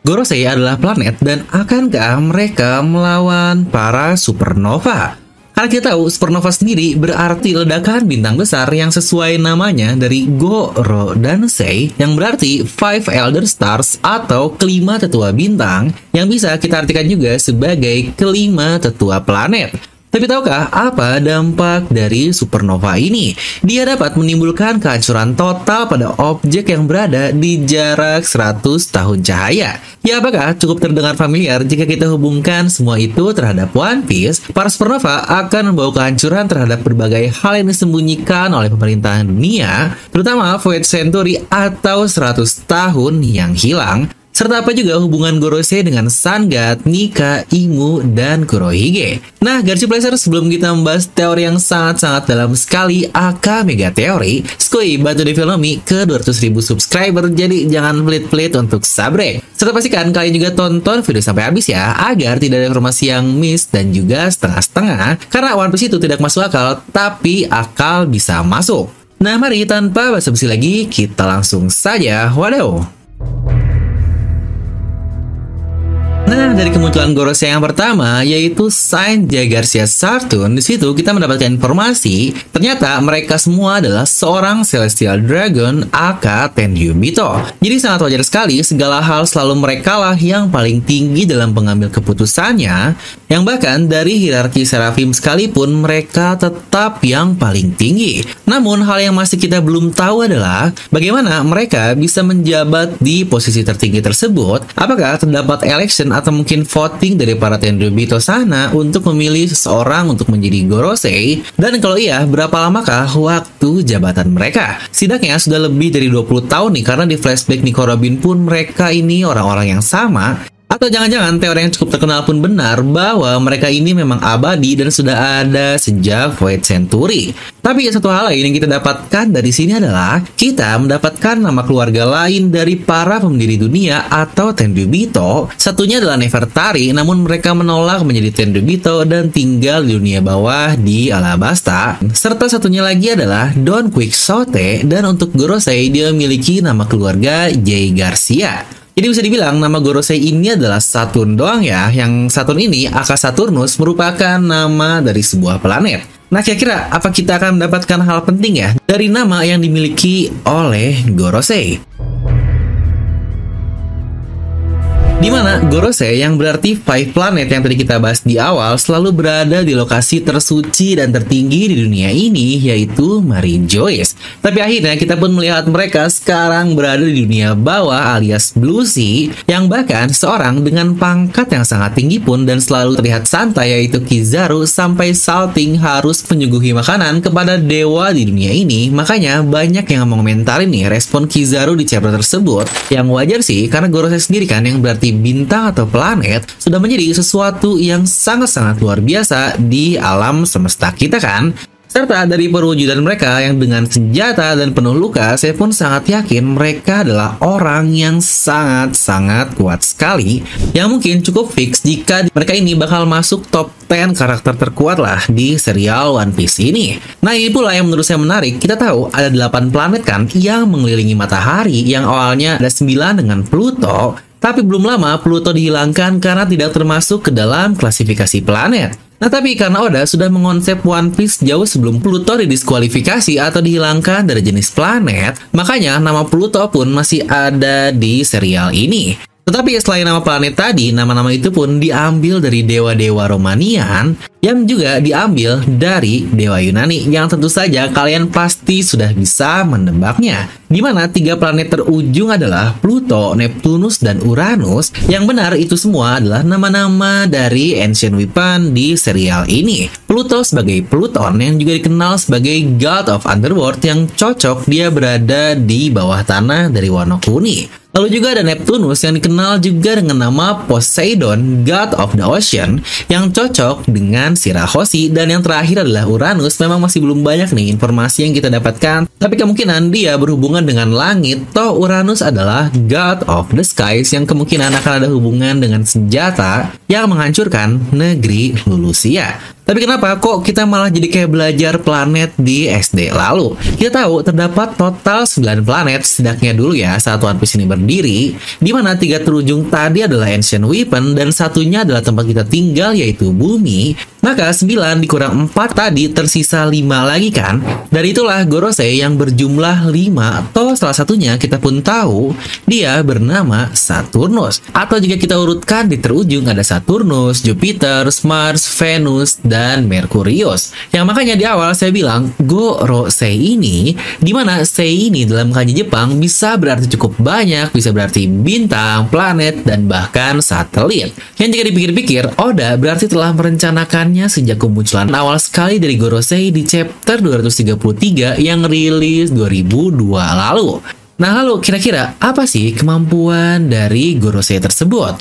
Gorosei adalah planet dan akankah mereka melawan para supernova? Karena kita tahu supernova sendiri berarti ledakan bintang besar yang sesuai namanya dari Goro dan Sei yang berarti Five Elder Stars atau kelima tetua bintang yang bisa kita artikan juga sebagai kelima tetua planet. Tapi tahukah apa dampak dari supernova ini? Dia dapat menimbulkan kehancuran total pada objek yang berada di jarak 100 tahun cahaya. Ya apakah cukup terdengar familiar jika kita hubungkan semua itu terhadap One Piece? Para supernova akan membawa kehancuran terhadap berbagai hal yang disembunyikan oleh pemerintahan dunia, terutama Void Century atau 100 tahun yang hilang serta apa juga hubungan Gorosei dengan Sangat, Nika, Imu, dan Kurohige. Nah, Garci Placer sebelum kita membahas teori yang sangat-sangat dalam sekali AK Mega Teori, Skui bantu Develomi ke 200 ribu subscriber, jadi jangan pelit-pelit untuk sabre. Serta pastikan kalian juga tonton video sampai habis ya, agar tidak ada informasi yang miss dan juga setengah-setengah, karena One Piece itu tidak masuk akal, tapi akal bisa masuk. Nah, mari tanpa basa-basi lagi, kita langsung saja, waduh. Nah, dari kemunculan Gorosei yang pertama, yaitu Saint Garcia Sartun, di situ kita mendapatkan informasi, ternyata mereka semua adalah seorang Celestial Dragon aka Tenryubito. Jadi sangat wajar sekali, segala hal selalu mereka lah yang paling tinggi dalam pengambil keputusannya, yang bahkan dari hierarki Seraphim sekalipun mereka tetap yang paling tinggi. Namun, hal yang masih kita belum tahu adalah bagaimana mereka bisa menjabat di posisi tertinggi tersebut, apakah terdapat election atau mungkin voting dari para Tenryubito sana untuk memilih seseorang untuk menjadi Gorosei? Dan kalau iya, berapa lamakah waktu jabatan mereka? Setidaknya sudah lebih dari 20 tahun nih, karena di flashback Nico Robin pun mereka ini orang-orang yang sama atau jangan-jangan teori yang cukup terkenal pun benar bahwa mereka ini memang abadi dan sudah ada sejak Void Century. Tapi satu hal lain yang kita dapatkan dari sini adalah kita mendapatkan nama keluarga lain dari para pemendiri dunia atau Tenryubito. Satunya adalah Nefertari, namun mereka menolak menjadi Tenryubito dan tinggal di dunia bawah di Alabasta. Serta satunya lagi adalah Don Quixote dan untuk Gorosei dia memiliki nama keluarga Jay Garcia. Jadi bisa dibilang nama Gorosei ini adalah Saturn doang ya, yang Saturn ini, Aka Saturnus, merupakan nama dari sebuah planet. Nah kira-kira apa kita akan mendapatkan hal penting ya dari nama yang dimiliki oleh Gorosei? Di mana Gorosei yang berarti five planet yang tadi kita bahas di awal selalu berada di lokasi tersuci dan tertinggi di dunia ini yaitu Marine Joyce. Tapi akhirnya kita pun melihat mereka sekarang berada di dunia bawah alias Blue Sea yang bahkan seorang dengan pangkat yang sangat tinggi pun dan selalu terlihat santai yaitu Kizaru sampai salting harus menyuguhi makanan kepada dewa di dunia ini. Makanya banyak yang mengomentari nih respon Kizaru di chapter tersebut yang wajar sih karena Gorosei sendiri kan yang berarti bintang atau planet sudah menjadi sesuatu yang sangat-sangat luar biasa di alam semesta kita kan? Serta dari perwujudan mereka yang dengan senjata dan penuh luka, saya pun sangat yakin mereka adalah orang yang sangat-sangat kuat sekali, yang mungkin cukup fix jika mereka ini bakal masuk top 10 karakter terkuat lah di serial One Piece ini. Nah ini pula yang menurut saya menarik, kita tahu ada 8 planet kan yang mengelilingi matahari, yang awalnya ada 9 dengan Pluto, tapi belum lama Pluto dihilangkan karena tidak termasuk ke dalam klasifikasi planet. Nah tapi karena Oda sudah mengonsep One Piece jauh sebelum Pluto didiskualifikasi atau dihilangkan dari jenis planet, makanya nama Pluto pun masih ada di serial ini. Tetapi selain nama planet tadi, nama-nama itu pun diambil dari dewa-dewa Romanian yang juga diambil dari dewa Yunani yang tentu saja kalian pasti sudah bisa menebaknya. Di mana tiga planet terujung adalah Pluto, Neptunus, dan Uranus. Yang benar itu semua adalah nama-nama dari Ancient Weapon di serial ini. Pluto sebagai Pluton yang juga dikenal sebagai God of Underworld yang cocok dia berada di bawah tanah dari warna kuning. Lalu juga ada Neptunus yang dikenal juga dengan nama Poseidon, God of the Ocean, yang cocok dengan Sirahoshi, dan yang terakhir adalah Uranus. Memang masih belum banyak nih informasi yang kita dapatkan, tapi kemungkinan dia berhubungan dengan langit, toh Uranus adalah God of the Skies yang kemungkinan akan ada hubungan dengan senjata yang menghancurkan negeri Lulusia. Tapi kenapa kok kita malah jadi kayak belajar planet di SD lalu? Kita tahu terdapat total 9 planet setidaknya dulu ya saat One Piece ini berdiri, di mana tiga terujung tadi adalah Ancient Weapon dan satunya adalah tempat kita tinggal yaitu bumi. Maka 9 dikurang 4 tadi tersisa 5 lagi kan? Dari itulah Gorosei yang berjumlah 5 atau salah satunya kita pun tahu dia bernama Saturnus. Atau jika kita urutkan di terujung ada Saturnus, Jupiter, Mars, Venus, dan Merkurius. Yang makanya di awal saya bilang Gorosei ini, di mana sei ini dalam kanji Jepang bisa berarti cukup banyak, bisa berarti bintang, planet, dan bahkan satelit. Yang jika dipikir-pikir, Oda berarti telah merencanakannya sejak kemunculan awal sekali dari Gorosei di chapter 233 yang rilis 2002 lalu. Nah lalu kira-kira apa sih kemampuan dari Gorosei tersebut?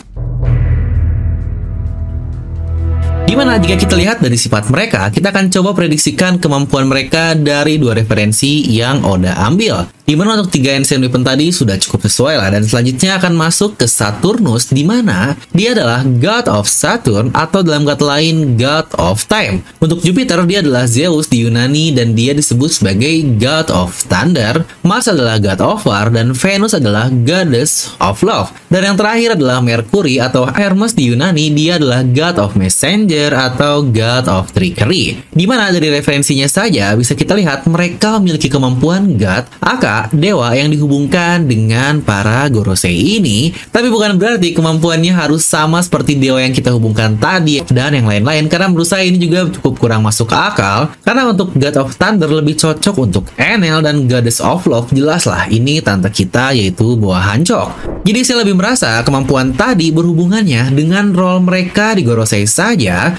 Di mana jika kita lihat dari sifat mereka, kita akan coba prediksikan kemampuan mereka dari dua referensi yang Oda ambil. Di mana untuk tiga ancient weapon tadi sudah cukup sesuai lah dan selanjutnya akan masuk ke Saturnus di mana dia adalah God of Saturn atau dalam kata lain God of Time. Untuk Jupiter dia adalah Zeus di Yunani dan dia disebut sebagai God of Thunder. Mars adalah God of War dan Venus adalah Goddess of Love. Dan yang terakhir adalah Mercury atau Hermes di Yunani dia adalah God of Messenger atau God of Trickery. Di mana dari referensinya saja bisa kita lihat mereka memiliki kemampuan God, aka dewa yang dihubungkan dengan para Gorosei ini, tapi bukan berarti kemampuannya harus sama seperti dewa yang kita hubungkan tadi dan yang lain-lain karena menurut saya ini juga cukup kurang masuk akal karena untuk God of Thunder lebih cocok untuk Enel dan Goddess of Love jelaslah ini tante kita yaitu Buah Hancok. Jadi saya lebih merasa kemampuan tadi berhubungannya dengan role mereka di Gorosei saja.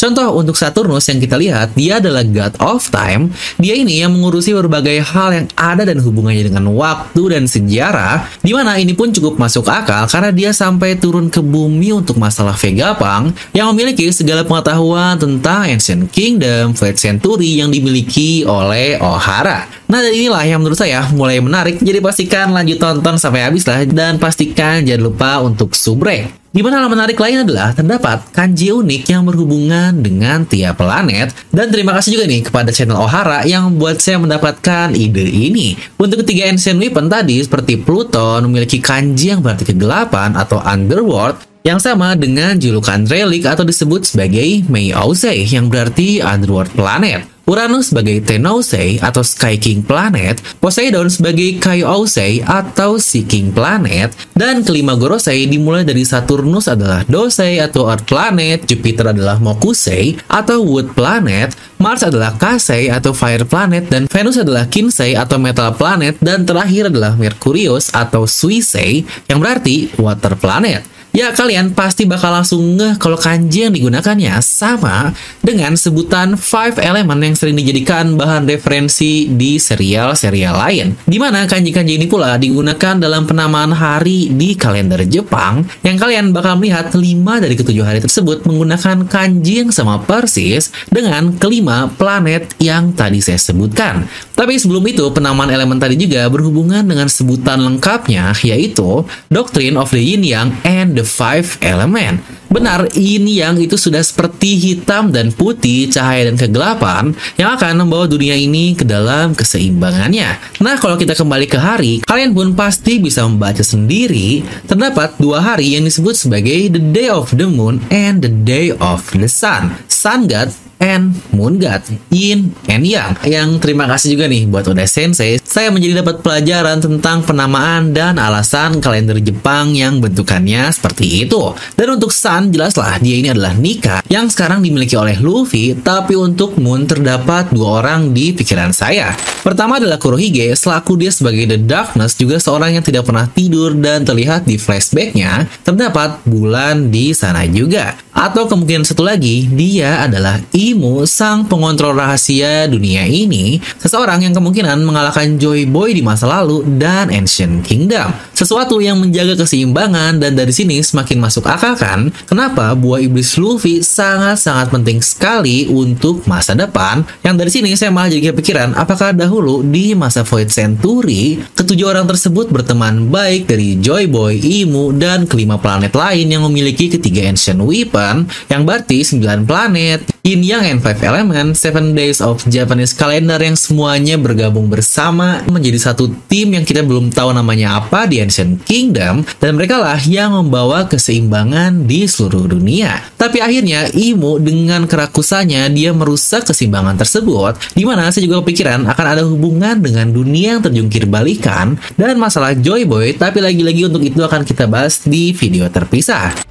Contoh untuk Saturnus yang kita lihat, dia adalah God of Time. Dia ini yang mengurusi berbagai hal yang ada dan hubungannya dengan waktu dan sejarah, di mana ini pun cukup masuk akal karena dia sampai turun ke bumi untuk masalah Vegapunk yang memiliki segala pengetahuan tentang Ancient Kingdom, Fate Century yang dimiliki oleh Ohara. Nah, dan inilah yang menurut saya mulai menarik, jadi pastikan lanjut tonton sampai habis lah dan pastikan jangan lupa untuk subrek. Di mana hal menarik lain adalah terdapat kanji unik yang berhubungan dengan tiap planet. Dan terima kasih juga nih kepada channel Ohara yang membuat saya mendapatkan ide ini. Untuk ketiga ancient weapon tadi seperti Pluton memiliki kanji yang berarti kegelapan atau underworld yang sama dengan julukan relik atau disebut sebagai Mei Aosei yang berarti underworld planet. Uranus sebagai Tenosei atau Sky King Planet, Poseidon sebagai Kaiosei atau Sea King Planet, dan kelima Gorosei dimulai dari Saturnus adalah Dosei atau Earth Planet, Jupiter adalah Mokusei atau Wood Planet, Mars adalah Kasei atau Fire Planet, dan Venus adalah Kinsei atau Metal Planet, dan terakhir adalah Merkurius atau Suisei yang berarti Water Planet. Ya, kalian pasti bakal langsung ngeh kalau kanji yang digunakannya sama dengan sebutan five element yang sering dijadikan bahan referensi di serial-serial lain. Di mana kanji-kanji ini pula digunakan dalam penamaan hari di kalender Jepang yang kalian bakal melihat lima dari ketujuh hari tersebut menggunakan kanji yang sama persis dengan kelima planet yang tadi saya sebutkan. Tapi sebelum itu, penamaan elemen tadi juga berhubungan dengan sebutan lengkapnya yaitu Doctrine of the Yin Yang and five element. Benar, ini yang itu sudah seperti hitam dan putih, cahaya dan kegelapan yang akan membawa dunia ini ke dalam keseimbangannya. Nah, kalau kita kembali ke hari, kalian pun pasti bisa membaca sendiri terdapat dua hari yang disebut sebagai the day of the moon and the day of the sun. Sun God and Moon God, Yin and Yang. Yang terima kasih juga nih buat Oda Sensei. Saya menjadi dapat pelajaran tentang penamaan dan alasan kalender Jepang yang bentukannya seperti itu. Dan untuk Sun, jelaslah dia ini adalah Nika yang sekarang dimiliki oleh Luffy, tapi untuk Moon terdapat dua orang di pikiran saya. Pertama adalah Kurohige, selaku dia sebagai The Darkness, juga seorang yang tidak pernah tidur dan terlihat di flashbacknya, terdapat bulan di sana juga. Atau kemungkinan satu lagi, dia adalah Imo, sang pengontrol rahasia dunia ini, seseorang yang kemungkinan mengalahkan Joy Boy di masa lalu dan Ancient Kingdom. Sesuatu yang menjaga keseimbangan dan dari sini semakin masuk akal kan, kenapa buah iblis Luffy sangat-sangat penting sekali untuk masa depan. Yang dari sini saya malah jadi kepikiran, apakah dahulu di masa Void Century, ketujuh orang tersebut berteman baik dari Joy Boy, Imu, dan kelima planet lain yang memiliki ketiga Ancient Weapon, yang berarti 9 planet, Yin Yang and Five Element, Seven Days of Japanese Calendar yang semuanya bergabung bersama menjadi satu tim yang kita belum tahu namanya apa di Ancient Kingdom dan mereka lah yang membawa keseimbangan di seluruh dunia. Tapi akhirnya Imo dengan kerakusannya dia merusak keseimbangan tersebut di mana saya juga kepikiran akan ada hubungan dengan dunia yang terjungkir balikan dan masalah Joy Boy tapi lagi-lagi untuk itu akan kita bahas di video terpisah.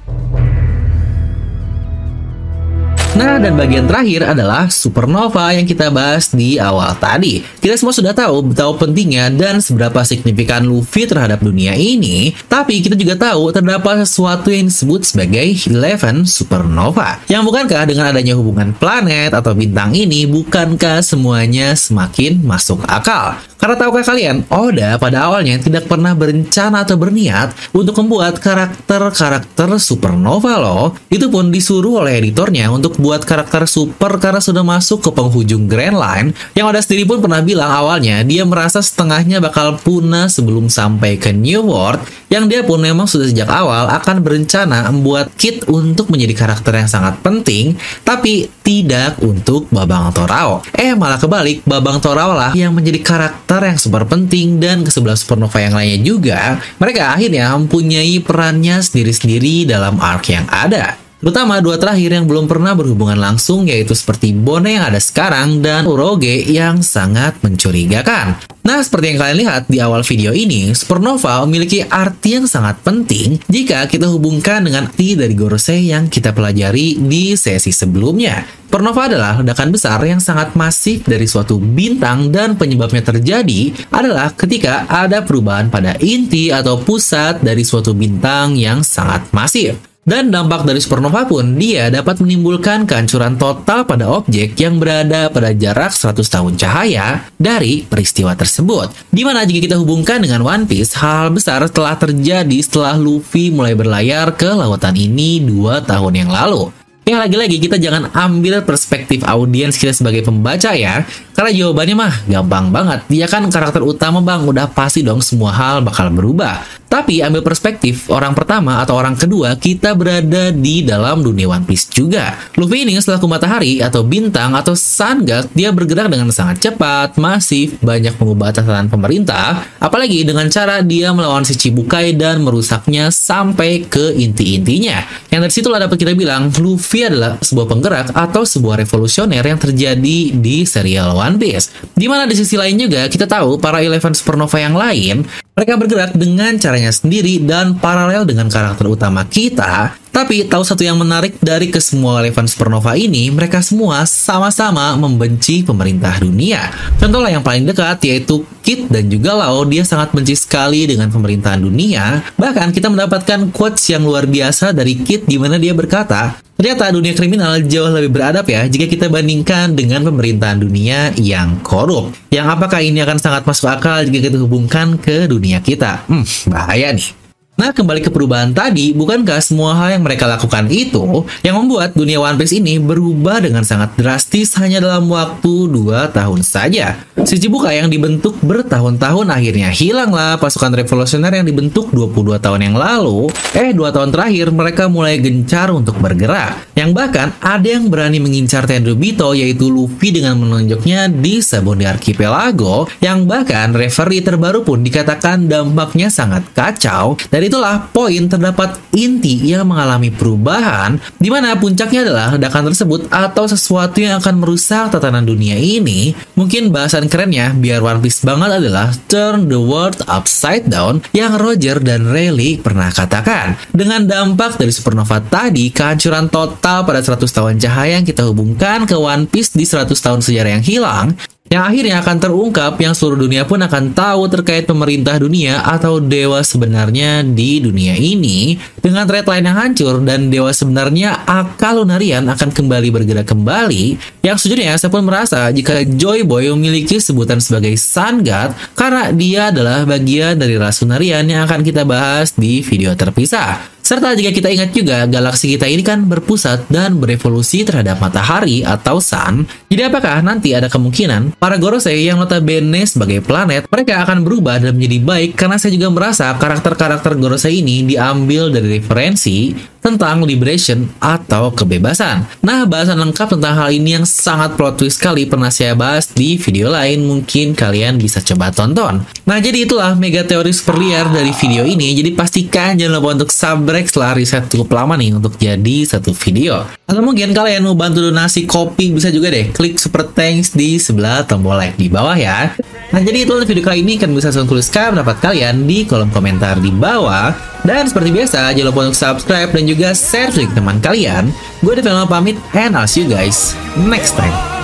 Nah, dan bagian terakhir adalah supernova yang kita bahas di awal tadi. Kita semua sudah tahu betapa pentingnya dan seberapa signifikan Luffy terhadap dunia ini, tapi kita juga tahu terdapat sesuatu yang disebut sebagai Eleven Supernova. Yang bukankah dengan adanya hubungan planet atau bintang ini, bukankah semuanya semakin masuk akal? Karena tahukah kalian, Oda pada awalnya tidak pernah berencana atau berniat untuk membuat karakter-karakter supernova loh. Itu pun disuruh oleh editornya untuk buat karakter super karena sudah masuk ke penghujung Grand Line. Yang Oda sendiri pun pernah bilang awalnya dia merasa setengahnya bakal punah sebelum sampai ke New World. Yang dia pun memang sudah sejak awal akan berencana membuat Kit untuk menjadi karakter yang sangat penting, tapi tidak untuk Babang Torao. Eh malah kebalik, Babang Torao lah yang menjadi karakter karakter yang super penting dan ke sebelah supernova yang lainnya juga, mereka akhirnya mempunyai perannya sendiri-sendiri dalam arc yang ada. Terutama dua terakhir yang belum pernah berhubungan langsung yaitu seperti Bone yang ada sekarang dan Uroge yang sangat mencurigakan. Nah, seperti yang kalian lihat di awal video ini, supernova memiliki arti yang sangat penting jika kita hubungkan dengan arti dari Gorosei yang kita pelajari di sesi sebelumnya. Supernova adalah ledakan besar yang sangat masif dari suatu bintang dan penyebabnya terjadi adalah ketika ada perubahan pada inti atau pusat dari suatu bintang yang sangat masif. Dan dampak dari supernova pun dia dapat menimbulkan kehancuran total pada objek yang berada pada jarak 100 tahun cahaya dari peristiwa tersebut. Di mana jika kita hubungkan dengan One Piece, hal, hal besar telah terjadi setelah Luffy mulai berlayar ke lautan ini dua tahun yang lalu. Ya lagi-lagi kita jangan ambil perspektif audiens kita sebagai pembaca ya. Karena jawabannya mah gampang banget. Dia kan karakter utama bang, udah pasti dong semua hal bakal berubah. Tapi ambil perspektif orang pertama atau orang kedua, kita berada di dalam dunia One Piece juga. Luffy ini selaku matahari atau bintang atau sun god, dia bergerak dengan sangat cepat, masif, banyak mengubah tatanan pemerintah, apalagi dengan cara dia melawan si Chibukai dan merusaknya sampai ke inti-intinya. Yang dari situlah dapat kita bilang, Luffy adalah sebuah penggerak atau sebuah revolusioner yang terjadi di serial One Piece. Di mana di sisi lain juga, kita tahu para Eleven Supernova yang lain, mereka bergerak dengan caranya sendiri dan paralel dengan karakter utama kita. Tapi tahu satu yang menarik dari kesemua relevan supernova ini, mereka semua sama-sama membenci pemerintah dunia. Contohlah yang paling dekat yaitu Kit dan juga Lau, dia sangat benci sekali dengan pemerintahan dunia. Bahkan kita mendapatkan quotes yang luar biasa dari Kit di mana dia berkata, Ternyata dunia kriminal jauh lebih beradab ya jika kita bandingkan dengan pemerintahan dunia yang korup. Yang apakah ini akan sangat masuk akal jika kita hubungkan ke dunia kita? Hmm, bahaya nih. Nah, kembali ke perubahan tadi, bukankah semua hal yang mereka lakukan itu yang membuat dunia One Piece ini berubah dengan sangat drastis hanya dalam waktu 2 tahun saja? Si Chibukai yang dibentuk bertahun-tahun akhirnya hilanglah pasukan revolusioner yang dibentuk 22 tahun yang lalu. Eh, 2 tahun terakhir mereka mulai gencar untuk bergerak. Yang bahkan ada yang berani mengincar Tenryubito yaitu Luffy dengan menunjuknya di Sabondi Archipelago yang bahkan referee terbaru pun dikatakan dampaknya sangat kacau dari itulah poin terdapat inti yang mengalami perubahan di mana puncaknya adalah ledakan tersebut atau sesuatu yang akan merusak tatanan dunia ini. Mungkin bahasan kerennya biar One Piece banget adalah turn the world upside down yang Roger dan Rayleigh pernah katakan. Dengan dampak dari supernova tadi, kehancuran total pada 100 tahun cahaya yang kita hubungkan ke One Piece di 100 tahun sejarah yang hilang, yang akhirnya akan terungkap yang seluruh dunia pun akan tahu terkait pemerintah dunia atau dewa sebenarnya di dunia ini. Dengan line yang hancur dan dewa sebenarnya akal lunarian akan kembali bergerak kembali. Yang sejujurnya saya pun merasa jika Joy Boy memiliki sebutan sebagai Sun God karena dia adalah bagian dari ras lunarian yang akan kita bahas di video terpisah Serta jika kita ingat juga, galaksi kita ini kan berpusat dan berevolusi terhadap matahari atau sun. Jadi apakah nanti ada kemungkinan para Gorosei yang notabene sebagai planet, mereka akan berubah dan menjadi baik karena saya juga merasa karakter-karakter Gorosei ini diambil dari referensi tentang liberation atau kebebasan. Nah, bahasan lengkap tentang hal ini yang sangat plot twist sekali pernah saya bahas di video lain, mungkin kalian bisa coba tonton. Nah, jadi itulah mega teori super liar dari video ini, jadi pastikan jangan lupa untuk subscribe setelah riset cukup lama nih untuk jadi satu video. Atau mungkin kalian mau bantu donasi kopi, bisa juga deh klik super thanks di sebelah tombol like di bawah ya. Nah, jadi itu video kali ini, kan bisa langsung tuliskan pendapat kalian di kolom komentar di bawah. Dan seperti biasa, jangan lupa untuk subscribe dan juga share ke teman kalian. Gue Devil pamit, and I'll see you guys next time.